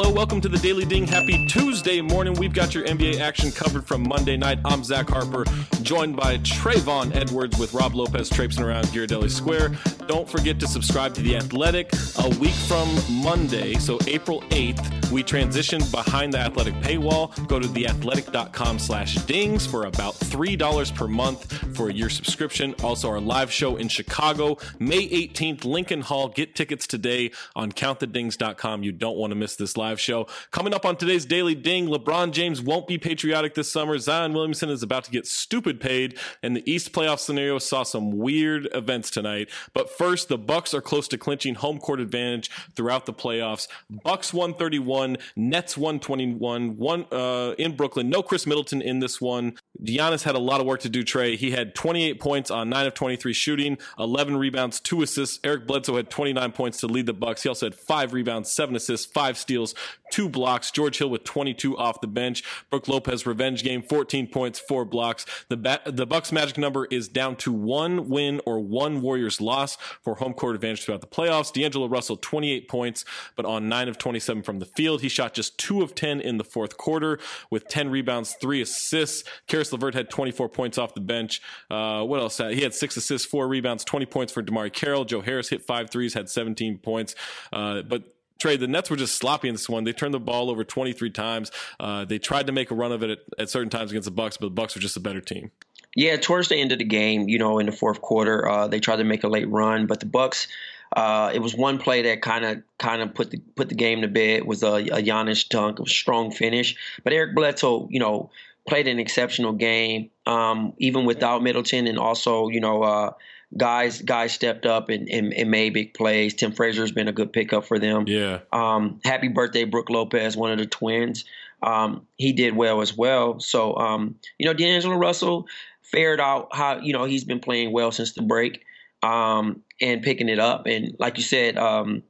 Hello, welcome to the Daily Ding. Happy Tuesday morning. We've got your NBA action covered from Monday night. I'm Zach Harper, joined by Travonne Edwards with Rob Lopez traipsing around Ghirardelli Square. Don't forget to subscribe to The Athletic. A week from Monday, so April 8th, we transition behind the Athletic paywall. Go to theathletic.com slash dings for about $3 per month for your subscription. Also, our live show in Chicago, May 18th, Lincoln Hall. Get tickets today on countthedings.com. You don't want to miss this live show. Coming up on today's Daily Ding, LeBron James won't be patriotic this summer. Zion Williamson is about to get stupid paid, and the East playoff scenario saw some weird events tonight. But first, the Bucks are close to clinching home court advantage throughout the playoffs. Bucks 131, Nets 121, one uh, in Brooklyn. No Khris Middleton in this one. Giannis had a lot of work to do, Trey. He had 28 points on 9 of 23 shooting, 11 rebounds, 2 assists. Eric Bledsoe had 29 points to lead the Bucks. He also had 5 rebounds, 7 assists, 5 steals, 2 blocks. George Hill with 22 off the bench. Brook Lopez revenge game, 14 points, 4 blocks. The ba- the Bucks magic number is down to 1 win or 1 Warriors loss for home court advantage throughout the playoffs. D'Angelo Russell 28 points, but on 9 of 27 from the field. He shot just 2 of 10 in the fourth quarter with 10 rebounds, 3 assists. Caris LeVert had 24 points off the bench. Uh, what else? He had six assists, four rebounds, 20 points for DeMarre Carroll. Joe Harris hit five threes, had 17 points. Uh, but Trey, the Nets were just sloppy in this one. They turned the ball over 23 times. Uh, they tried to make a run of it at, at, certain times against the Bucks, but the Bucks were just a better team. Yeah, towards the end of the game, you know, in the fourth quarter, uh, they tried to make a late run, but the Bucks. Uh, it was one play that kind of kind of put the put the game to bed. It was a, a Giannis dunk, a strong finish. But Eric Bledsoe, you know, played an exceptional game, um, even without Middleton, and also you know uh, guys guys stepped up and, and, and, made big plays. Tim Frazier has been a good pickup for them. Yeah. Um, happy birthday, Brook Lopez, one of the twins. Um, he did well as well. So um, you know, D'Angelo Russell fared out how you know he's been playing well since the break um, and picking it up. And like you said, um,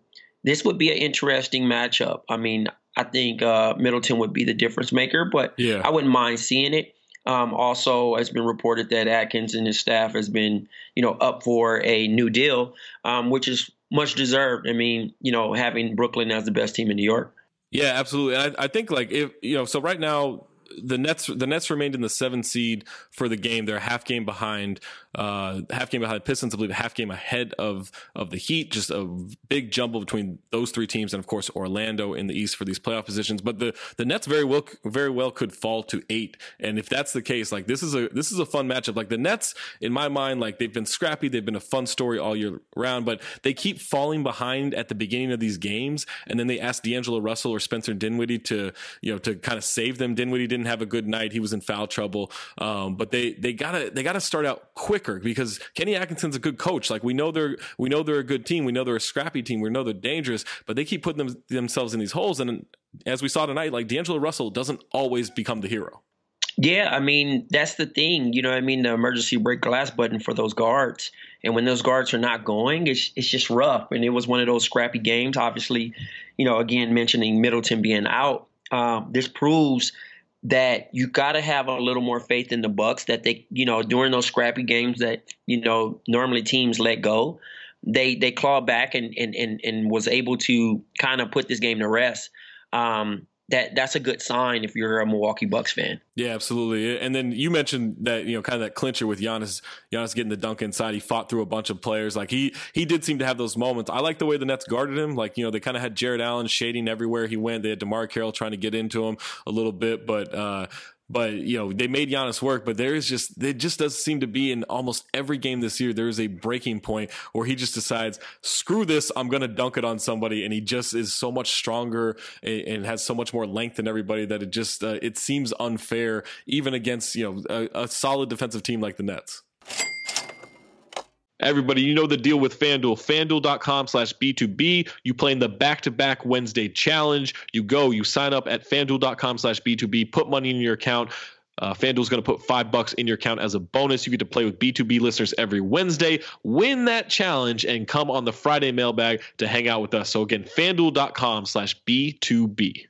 this would be an interesting matchup. I mean, I think uh, Middleton would be the difference maker, but yeah. I wouldn't mind seeing it. Um, also, it's been reported that Atkins and his staff has been, you know, up for a new deal, um, which is much deserved. I mean, you know, having Brooklyn as the best team in New York. Yeah, absolutely. I, I think like if you know, so right now the Nets the Nets remained in the seven seed for the game. They're half game behind, uh, half game behind the Pistons. I believe half game ahead of of the Heat. Just a big jumble between those three teams, and of course Orlando in the East for these playoff positions. But the the Nets very well very well could fall to eight. And if that's the case, like this is a this is a fun matchup. Like the Nets, in my mind, like they've been scrappy. They've been a fun story all year round, but they keep falling behind at the beginning of these games, and then they ask D'Angelo Russell or Spencer Dinwiddie to you know to kind of save them. Dinwiddie didn't have a good night. He was in foul trouble. Um, but they they gotta they gotta start out because Kenny Atkinson's a good coach. Like we know they're we know they're a good team. We know they're a scrappy team. We know they're dangerous. But they keep putting them, themselves in these holes. And as we saw tonight, like D'Angelo Russell doesn't always become the hero. Yeah, I mean that's the thing. You know, I mean the emergency break glass button for those guards, and when those guards are not going, it's it's just rough. And it was one of those scrappy games. Obviously, you know, again mentioning Middleton being out, um, this proves that you got to have a little more faith in the Bucks that they, you know, during those scrappy games that you know normally teams let go, they they clawed back and and and, and was able to kind of put this game to rest. Um, that that's a good sign if you're a Milwaukee Bucks fan. Yeah, absolutely. And then you mentioned that you know kind of that clincher with Giannis, Giannis getting the dunk inside. He fought through a bunch of players. Like he he did seem to have those moments. I like the way the Nets guarded him. Like you know they kind of had Jarrett Allen shading everywhere he went. They had DeMarre Carroll trying to get into him a little bit, but uh, but you know they made Giannis work. But there is just it just does seem to be in almost every game this year. There is a breaking point where he just decides, screw this, I'm going to dunk it on somebody, and he just is so much stronger and has so much more length than everybody that it just uh, it seems unfair even against you know a, a solid defensive team like the Nets. Everybody, you know the deal with FanDuel. FanDuel.com slash B2B. You play in the back to back Wednesday challenge. You go, you sign up at FanDuel.com slash B2B, put money in your account. Uh, FanDuel's going to put five bucks in your account as a bonus. You get to play with B2B listeners every Wednesday. Win that challenge and come on the Friday mailbag to hang out with us. So again, FanDuel.com slash B2B.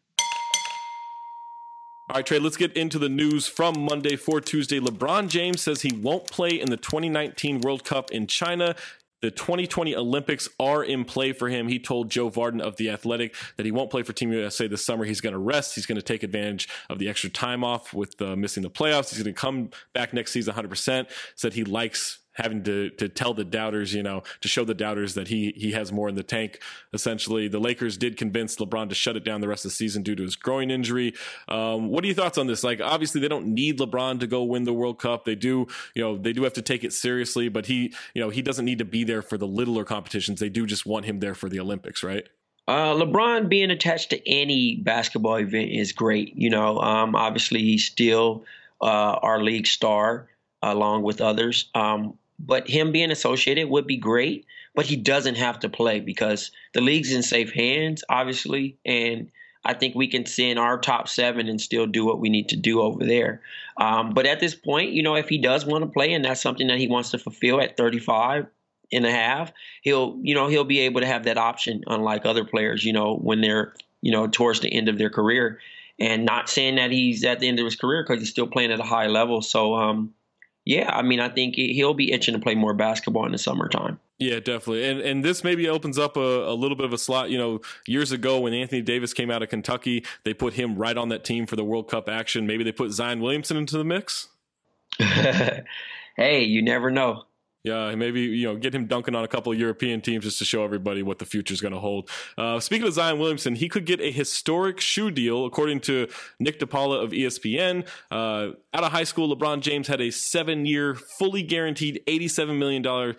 All right, Trey, let's get into the news from Monday for Tuesday. LeBron James says he won't play in the 2019 World Cup in China. the 2020 Olympics are in play for him. He told Joe Vardon of The Athletic that he won't play for Team USA this summer. He's going to rest. He's going to take advantage of the extra time off with uh, missing the playoffs. He's going to come back next season 100%. Said he likes having to to tell the doubters, you know, to show the doubters that he he has more in the tank. Essentially, the Lakers did convince LeBron to shut it down the rest of the season due to his groin injury. Um, what are your thoughts on this? Like, obviously, they don't need LeBron to go win the World Cup. They do, you know, they do have to take it seriously, but he, you know, he doesn't need to be there for the littler competitions. They do just want him there for the Olympics, right? Uh, LeBron being attached to any basketball event is great. You know, um, obviously he's still uh, our league star along with others. Um, but him being associated would be great. But he doesn't have to play because the league's in safe hands, obviously, and I think we can send our top seven and still do what we need to do over there. Um, but at this point, you know, if he does want to play and that's something that he wants to fulfill at 35 and a half, he'll, you know, he'll be able to have that option, unlike other players, you know, when they're, you know, towards the end of their career. And not saying that he's at the end of his career because he's still playing at a high level. So, um, yeah, I mean, I think he'll be itching to play more basketball in the summertime. Yeah, definitely. And and this maybe opens up a, a, little bit of a slot. You know, years ago when Anthony Davis came out of Kentucky, they put him right on that team for the World Cup action. Maybe they put Zion Williamson into the mix. hey, you never know. Yeah, maybe you know get him dunking on a couple of European teams just to show everybody what the future is going to hold. Uh, speaking of Zion Williamson, he could get a historic shoe deal, according to Nick DePaula of ESPN. Uh, out of high school, LeBron James had a seven-year, fully guaranteed, eighty-seven million dollar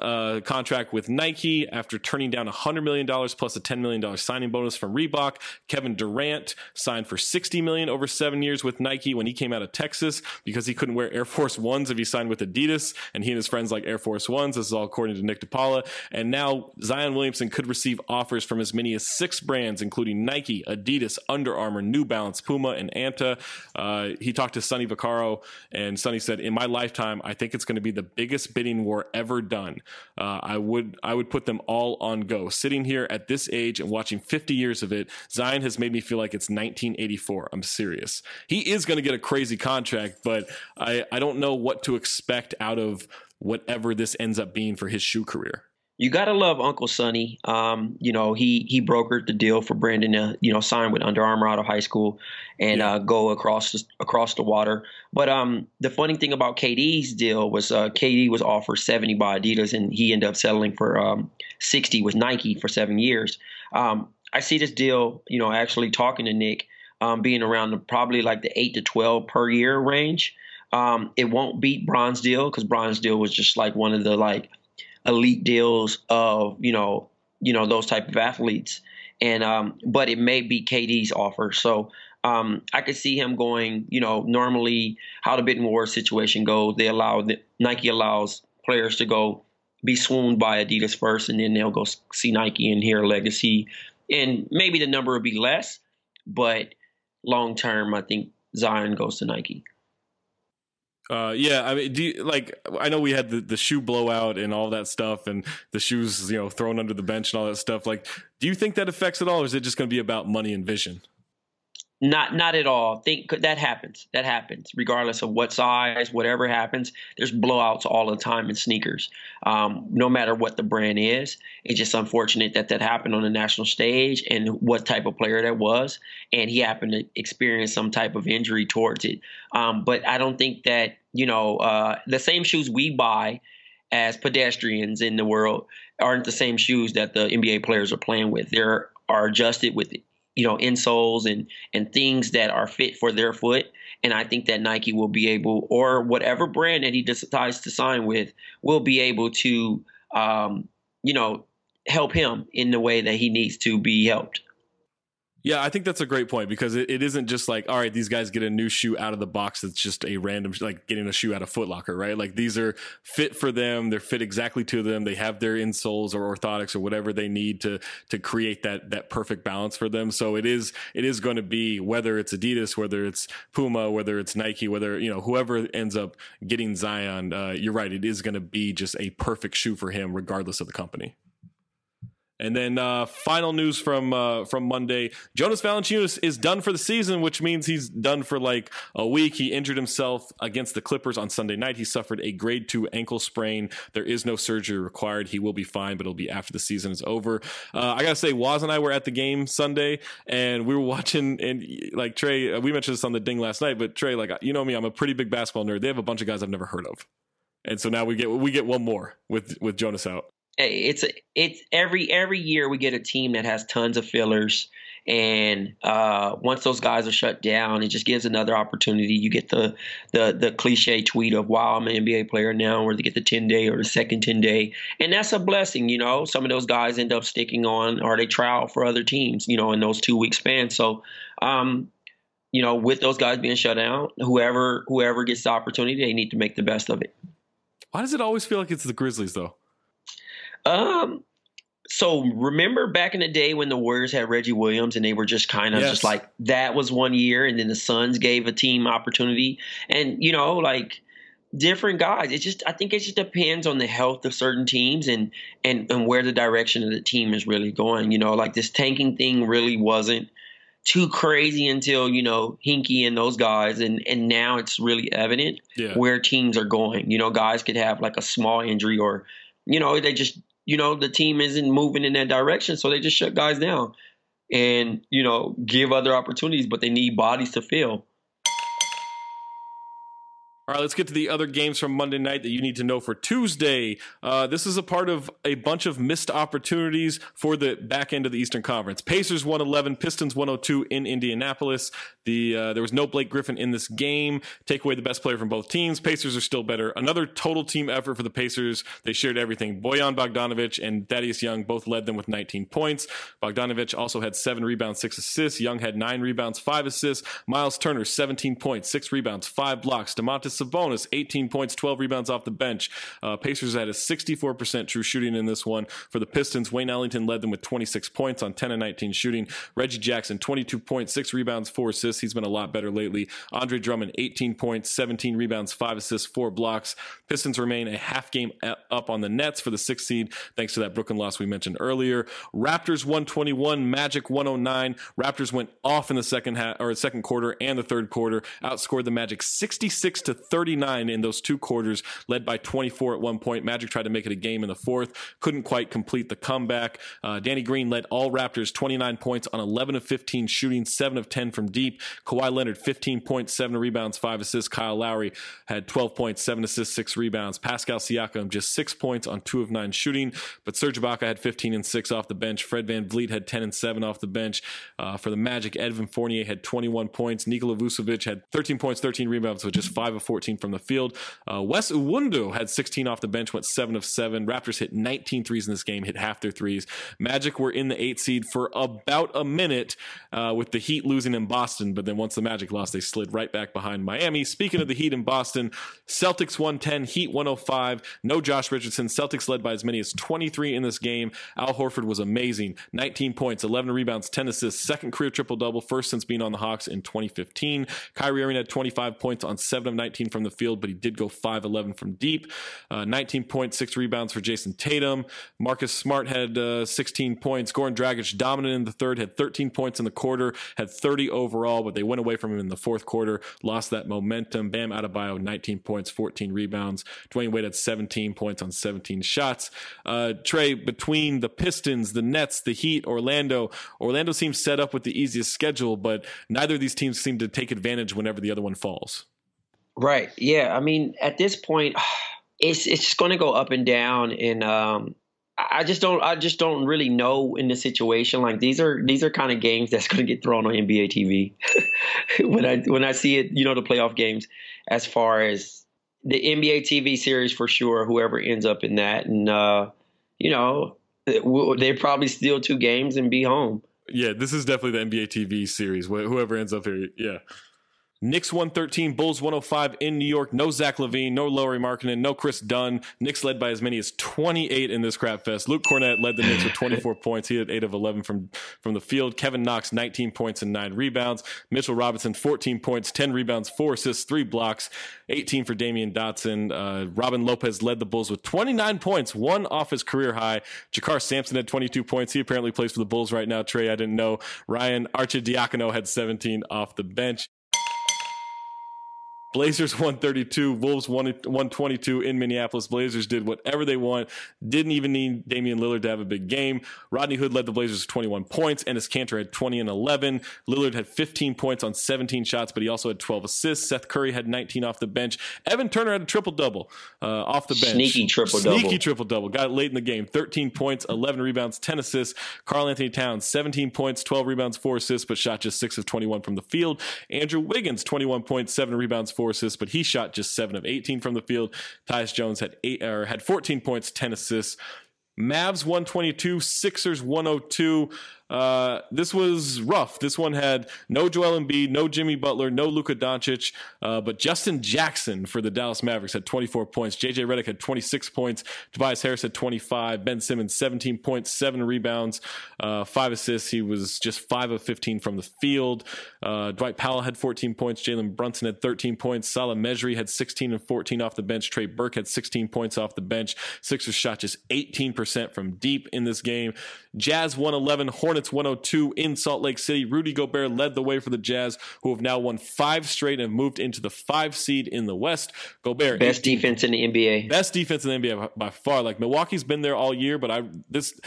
uh, contract with Nike after turning down $100 million plus a $10 million signing bonus from Reebok. Kevin Durant signed for 60 million over seven years with Nike when he came out of Texas because he couldn't wear Air Force Ones if he signed with Adidas, and he and his friends like Air Force Ones. This is all according to Nick DePaula. And now Zion Williamson could receive offers from as many as six brands, including Nike, Adidas, Under Armour, New Balance, Puma, and Anta. Uh, he talked to Sonny Vaccaro, and Sonny said, "In my lifetime, I think it's going to be the biggest bidding war ever done." Uh, I would I would put them all on go. Sitting here at this age and watching 50 years of it, Zion has made me feel like it's 1984. I'm serious. He is going to get a crazy contract, but I I don't know what to expect out of whatever this ends up being for his shoe career you gotta love Uncle Sonny. Um, you know, he he brokered the deal for Brandon to you know sign with Under Armour out of high school and yeah. uh, go across the, across the water. But um, the funny thing about KD's deal was uh, KD was offered seventy by Adidas and he ended up settling for um, sixty with Nike for seven years. Um, I see this deal, you know, actually talking to Nick, um, being around the, probably like the eight to twelve per year range. Um, it won't beat Bron's deal because Bron's deal was just like one of the like elite deals of you know you know those type of athletes. And um, but it may be KD's offer. So um, I could see him going you know normally how the bidding war situation goes they allow the, Nike allows players to go be swooned by Adidas first and then they'll go see Nike and hear legacy. And maybe the number will be less but long term I think Zion goes to Nike. Uh, yeah, I mean, do you, like I know we had the, the shoe blowout and all that stuff, and the shoes you know thrown under the bench and all that stuff. Like, do you think that affects it all, or is it just going to be about money and vision? Not not at all. Think that happens. That happens regardless of what size, whatever happens. There's blowouts all the time in sneakers. Um, no matter what the brand is, it's just unfortunate that that happened on the national stage and what type of player that was, and he happened to experience some type of injury towards it. Um, but I don't think that you know uh, the same shoes we buy as pedestrians in the world aren't the same shoes that the NBA players are playing with. They're are adjusted with you know insoles and and things that are fit for their foot. And i think that nike will be able or whatever brand that he decides to sign with will be able to um, you know help him in the way that he needs to be helped yeah, I think that's a great point because it, it isn't just like, all right, these guys get a new shoe out of the box that's just a random, like getting a shoe out of Footlocker, right? Like these are fit for them. They're fit exactly to them. They have their insoles or orthotics or whatever they need to, to create that, that perfect balance for them. So it is, it is going to be whether it's Adidas, whether it's Puma, whether it's Nike, whether, you know, whoever ends up getting Zion, uh, you're right. It is going to be just a perfect shoe for him, regardless of the company. And then uh, final news from uh, from Monday: Jonas Valanciunas is done for the season, which means he's done for like a week. He injured himself against the Clippers on Sunday night. He suffered a grade two ankle sprain. There is no surgery required. He will be fine, but it'll be after the season is over. Uh, I gotta say, Waz and I were at the game Sunday, and we were watching. And like Trey, we mentioned this on the Ding last night, but Trey, like you know me, I'm a pretty big basketball nerd. They have a bunch of guys I've never heard of, and so now we get we get one more with with Jonas out it's it's every every year we get a team that has tons of fillers and uh, once those guys are shut down, it just gives another opportunity. You get the the the cliche tweet of "Wow, I'm an NBA player now," or they get the ten day or the second ten day, and that's a blessing. You know, some of those guys end up sticking on, or they try out for other teams. You know, in those two week spans. So, um, you know, with those guys being shut down, whoever whoever gets the opportunity, they need to make the best of it. Why does it always feel like it's the Grizzlies though? Um, so remember back in the day when the Warriors had Reggie Williams and they were just kind of yes. just like that was one year, and then the Suns gave a team opportunity, and you know like different guys. It just I think it just depends on the health of certain teams and and and where the direction of the team is really going. You know, like this tanking thing really wasn't too crazy until you know Hinkie and those guys, and and now it's really evident yeah. where teams are going. You know, guys could have like a small injury or you know they just you know, the team isn't moving in that direction. So they just shut guys down and, you know, give other opportunities, but they need bodies to fill. All right, let's get to the other games from Monday night that you need to know for Tuesday. Uh, this is a part of a bunch of missed opportunities for the back end of the Eastern Conference. Pacers 111, Pistons 102 in Indianapolis. The uh, there was no Blake Griffin in this game. Take away the best player from both teams. Pacers are still better. Another total team effort for the Pacers. They shared everything. Bojan Bogdanovic and Thaddeus Young both led them with 19 points. Bogdanovich also had seven rebounds, six assists. Young had nine rebounds, five assists. Miles Turner 17 points, six rebounds, five blocks. Domantas Sabonis, 18 points, 12 rebounds off the bench. Uh, Pacers had a 64% true shooting in this one. For the Pistons, Wayne Ellington led them with 26 points on 10 and 19 shooting. Reggie Jackson, 22 points, six rebounds, four assists. He's been a lot better lately. Andre Drummond, 18 points, 17 rebounds, five assists, four blocks. Pistons remain a half game up on the Nets for the sixth seed, thanks to that Brooklyn loss we mentioned earlier. Raptors 121, Magic 109. Raptors went off in the second half or second quarter and the third quarter, outscored the Magic 66 to 39 in those two quarters, led by 24 at one point. Magic tried to make it a game in the fourth, couldn't quite complete the comeback. Uh, Danny Green led all Raptors 29 points on 11 of 15 shooting, 7 of 10 from deep. Kawhi Leonard 15 points, 7 rebounds, 5 assists. Kyle Lowry had 12 points, 7 assists, 6 rebounds. Pascal Siakam just 6 points on 2 of 9 shooting, but Serge Ibaka had 15 and 6 off the bench. Fred VanVleet had 10 and 7 off the bench. Uh, for the Magic, Evan Fournier had 21 points. Nikola Vucevic had 13 points, 13 rebounds with just 5 of 14 from the field. Uh, Wes Iwundu had 16 off the bench, went 7 of 7. Raptors hit 19 threes in this game, hit half their threes. Magic were in the 8 seed for about a minute uh, with the Heat losing in Boston, but then once the Magic lost, they slid right back behind Miami. Speaking of the Heat in Boston, Celtics 110, Heat 105. No Josh Richardson. Celtics led by as many as 23 in this game. Al Horford was amazing. 19 points, 11 rebounds, 10 assists, second career triple double, first since being on the Hawks in 2015. Kyrie Irving had 25 points on 7 of 19 from the field, but he did go 5 11 from deep. Uh, 19 points, 6 rebounds for Jayson Tatum. Marcus Smart had uh, 16 points. Goran Dragic dominant in the third, had 13 points in the quarter, had 30 overall, but they went away from him in the fourth quarter, lost that momentum. Bam Adebayo, 19 points, 14 rebounds. Dwyane Wade had 17 points on 17 shots. Uh, Trey, between the Pistons, the Nets, the Heat, Orlando, Orlando seems set up with the easiest schedule, but neither of these teams seem to take advantage whenever the other one falls. Right. Yeah. I mean, at this point, it's it's just going to go up and down, and um, I just don't I just don't really know in the situation. Like these are these are kind of games that's going to get thrown on NBA TV when I when I see it. You know, the playoff games as far as the NBA TV series for sure. Whoever ends up in that, and uh, you know, they probably steal two games and be home. Yeah, this is definitely the NBA TV series. Whoever ends up here, yeah. Knicks 113, Bulls 105 in New York. No Zach LaVine, no Lauri Markkanen, no Kris Dunn. Knicks led by as many as 28 in this crap fest. Luke Kornet led the Knicks with 24 points. He had 8 of 11 from, from the field. Kevin Knox, 19 points and 9 rebounds. Mitchell Robinson, 14 points, 10 rebounds, 4 assists, 3 blocks, 18 for Damyean Dotson. Uh, Robin Lopez led the Bulls with 29 points, one off his career high. JaKarr Sampson had 22 points. He apparently plays for the Bulls right now. Trey, I didn't know. Ryan Arcidiacono had 17 off the bench. Blazers 132, Wolves 122 in Minneapolis. Blazers did whatever they want. Didn't even need Damian Lillard to have a big game. Rodney Hood led the Blazers with 21 points. Enes Kanter had 20 and 11. Lillard had 15 points on 17 shots, but he also had 12 assists. Seth Curry had 19 off the bench. Evan Turner had a triple double uh, off the bench. Sneaky triple double. Sneaky triple double. Got it late in the game. 13 points, 11 rebounds, 10 assists. Karl-Anthony Towns 17 points, 12 rebounds, 4 assists, but shot just 6 of 21 from the field. Andrew Wiggins 21 points, 7 rebounds, 4 four assists, but he shot just seven of 18 from the field. Tyus Jones had eight or had 14 points, 10 assists. Mavs 122, Sixers 102. Uh, this was rough. This one had no Joel Embiid, no Jimmy Butler, no Luka Doncic, uh, but Justin Jackson for the Dallas Mavericks had 24 points. JJ Redick had 26 points. Tobias Harris had 25. Ben Simmons 17 points, seven rebounds, uh, five assists. He was just five of 15 from the field. Uh, Dwight Powell had 14 points. Jalen Brunson had 13 points. Salah Mejri had 16 and 14 off the bench. Trey Burke had 16 points off the bench. Sixers shot just 18% from deep in this game. Jazz 111, Hornets 102 in Salt Lake City. Rudy Gobert led the way for the Jazz, who have now won five straight and moved into the five seed in the West. Gobert, best 18, defense in the NBA, best defense in the NBA by far. Like Milwaukee's been there all year, but I this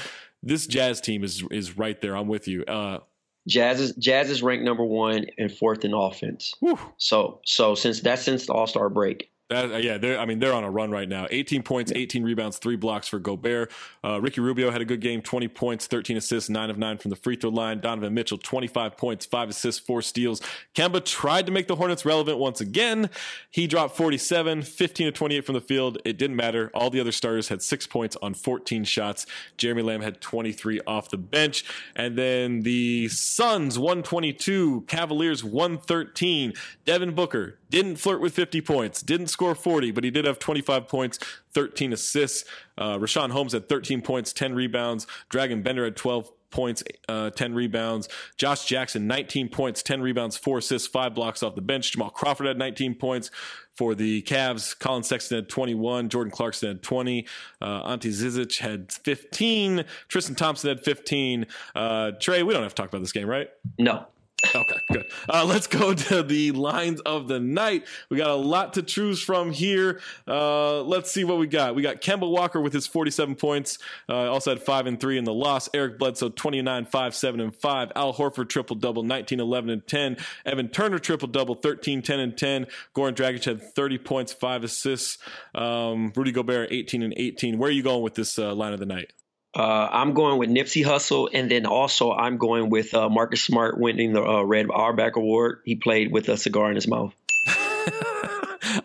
this Jazz team is is right there. I'm with you. Uh, Jazz is Jazz is ranked number one and fourth in offense. Whew. So so since that's since the All Star break, that, uh, yeah, they're, I mean, they're on a run right now. 18 points, 18 rebounds, three blocks for Gobert. Uh, Ricky Rubio had a good game, 20 points, 13 assists, 9 of 9 from the free throw line. Donovan Mitchell, 25 points, 5 assists, 4 steals. Kemba tried to make the Hornets relevant once again. He dropped 47, 15 to 28 from the field. It didn't matter. All the other starters had 6 points on 14 shots. Jeremy Lamb had 23 off the bench. And then the Suns, 122, Cavaliers, 113. Devin Booker didn't flirt with 50 points, didn't score 40, but he did have 25 points, 13 assists. Uh, Richaun Holmes had 13 points, 10 rebounds. Dragan Bender had 12 points, uh, 10 rebounds. Josh Jackson, 19 points, 10 rebounds, 4 assists, 5 blocks off the bench. Jamal Crawford had 19 points for the Cavs. Collin Sexton had 21. Jordan Clarkson had 20. Uh, Ante Zizic had 15. Tristan Thompson had 15. Uh, Trey, we don't have to talk about this game, right? No. Okay, good. Uh, let's go to the lines of the night. We got a lot to choose from here. Uh, let's see what we got. We got Kemba Walker with his 47 points. Uh, also had 5 and 3 in the loss. Eric Bledsoe 29, 5, 7, and 5. Al Horford triple double 19, 11, and 10. Evan Turner triple double 13, 10, and 10. Goran Dragic had 30 points, 5 assists. Um, Rudy Gobert 18 and 18. Where are you going with this uh, line of the night? Uh, I'm going with Nipsey Hussle, and then also I'm going with uh, Marcus Smart winning the uh, Red Auerbach Award. He played with a cigar in his mouth.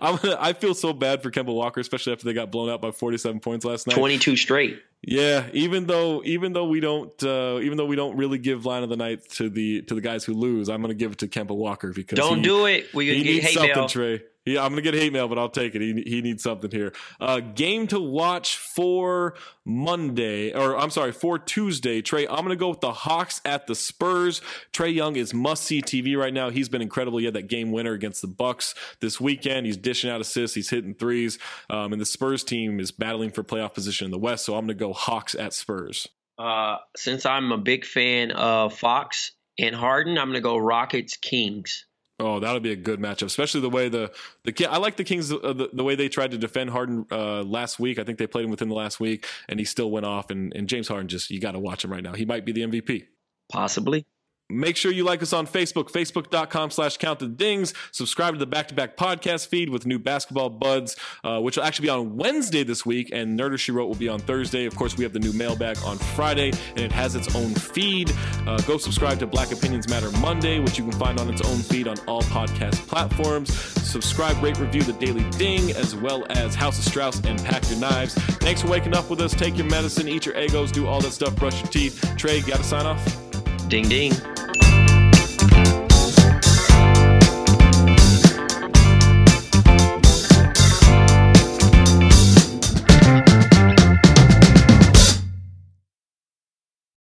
i feel so bad for Kemba Walker, especially after they got blown out by 47 points last night. 22 straight. Yeah, even though even though we don't uh, even though we don't really give line of the night to the to the guys who lose, I'm going to give it to Kemba Walker because don't he, do it. We he needs something, mail. Trey. Yeah, I'm gonna get hate mail, but I'll take it. He he needs something here. Uh, game to watch for Monday, or I'm sorry, for Tuesday. Trey, I'm gonna go with the Hawks at the Spurs. Trae Young is must see TV right now. He's been incredible. He had that game winner against the Bucks this weekend. He's dishing out assists. He's hitting threes. Um, and the Spurs team is battling for playoff position in the West. So I'm gonna go Hawks at Spurs. Uh, since I'm a big fan of Fox and Harden, I'm gonna go Rockets Kings. Oh, that'll be a good matchup, especially the way the the I like the Kings uh, the, the, way they tried to defend Harden uh, last week. I think they played him within the last week, and he still went off. And, and James Harden just you got to watch him right now. He might be the MVP. Possibly. Make sure you like us on Facebook, facebook.com slash count the dings. Subscribe to the back to back podcast feed with new basketball buds, uh, which will actually be on Wednesday this week, and Nerder She Wrote will be on Thursday. Of course, we have the new mailbag on Friday, and it has its own feed. Uh, go subscribe to Black Opinions Matter Monday, which you can find on its own feed on all podcast platforms. Subscribe, rate, review the Daily Ding, as well as House of Strauss and Pack Your Knives. Thanks for waking up with us. Take your medicine, eat your egos, do all that stuff, brush your teeth. Trey, got to sign off? Ding, ding.